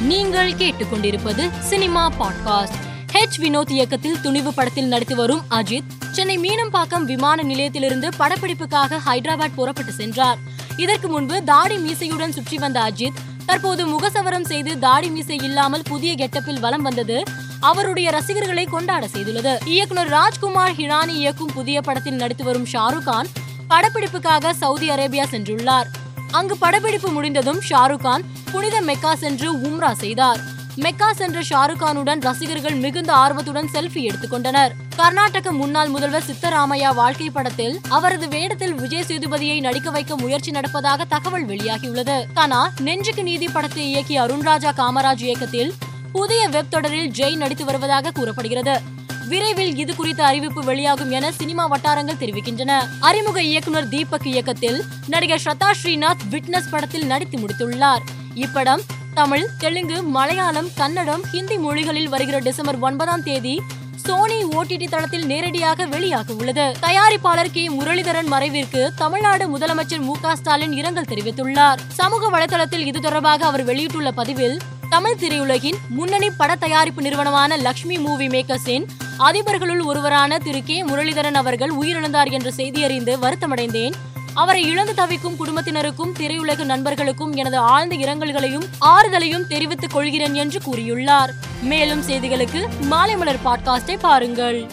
நீங்கள் கேட்டுக்கொண்டிருப்பது cinema podcast. H Vinod இயக்கத்தில் துணிவு படத்தில் நடித்து வரும் அஜித் சென்னை மீனம்பாக்கம் விமான நிலையத்திலிருந்து படப்பிடிப்புக்காக ஹைதராபாத் புறப்பட்டு சென்றார். இதற்கு முன்பு தாடி மீசையுடன் சுற்றி வந்த அஜித் தற்போது முகசவரம் செய்து தாடி மீசை இல்லாமல் புதிய கெட்டப்பில் வலம் வந்தது அவருடைய ரசிகர்களை கொண்டாட செய்துள்ளது. இயக்குனர் ராஜ்குமார் ஹிரானி இயக்கும் புதிய படத்தில் நடித்து வரும் ஷாருக் கான் படப்பிடிப்புக்காக சவுதி அரேபியா சென்றுள்ளார். அங்கு படப்பிடிப்பு முடிந்ததும் ஷாருக் கான் புனித மெக்கா சென்று உம்ரா செய்தார். மெக்கா சென்ற ஷாருக் கானுடன் ரசிகர்கள் மிகுந்த ஆர்வத்துடன் செல்ஃபி எடுத்துக்கொண்டனர் கர்நாடக முன்னாள் முதல்வர் சித்தராமையா வாழ்க்கை படத்தில் அவரது வேடத்தில் விஜய் சேதுபதியை நடிக்க வைக்க முயற்சி நடப்பதாக தகவல் வெளியாகியுள்ளது. கனா நெஞ்சுக்கு நீதி படத்தை இயக்கிய அருண்ராஜா காமராஜ் இயக்கத்தில் புதிய வெப் தொடரில் ஜெய் நடித்து வருவதாக கூறப்படுகிறது. விரைவில் இது குறித்த அறிவிப்பு வெளியாகும் என சினிமா வட்டாரங்கள் தெரிவிக்கின்றன. அறிமுக இயக்குனர் தீபக் இயக்கத்தில் நடிகர் ஸ்ரதா ஸ்ரீநாத் விட்னஸ் படத்தில் நடித்து முடித்துள்ளார். இப்படம் தமிழ் தெலுங்கு மலையாளம் கன்னடம் ஹிந்தி மொழிகளில் வருகிற டிசம்பர் ஒன்பதாம் தேதி சோனி ஓடிடி தளத்தில் நேரடியாக வெளியாக உள்ளது தயாரிப்பாளர் கே. முரளிதரன் மறைவிற்கு தமிழ்நாடு முதலமைச்சர் மு. ஸ்டாலின் இரங்கல் தெரிவித்துள்ளார். சமூக வலைதளத்தில் இது தொடர்பாக அவர் வெளியிட்டுள்ள பதிவில் தமிழ் திரையுலகின் முன்னணி பட தயாரிப்பு நிறுவனமான லக்ஷ்மி மூவி மேக்கர்ஸின் அதிபர்களுள் ஒருவரான திரு. கே. முரளிதரன் அவர்கள் உயிரிழந்தார் என்ற செய்தி அறிந்து வருத்தமடைந்தேன். அவரை இழந்து தவிக்கும் குடும்பத்தினருக்கும் திரையுலக நண்பர்களுக்கும் எனது ஆழ்ந்த இரங்கல்களையும் ஆறுதலையும் தெரிவித்துக் கொள்கிறேன் என்று கூறியுள்ளார். மேலும் செய்திகளுக்கு மாலை மலர் பாட்காஸ்டை பாருங்கள்.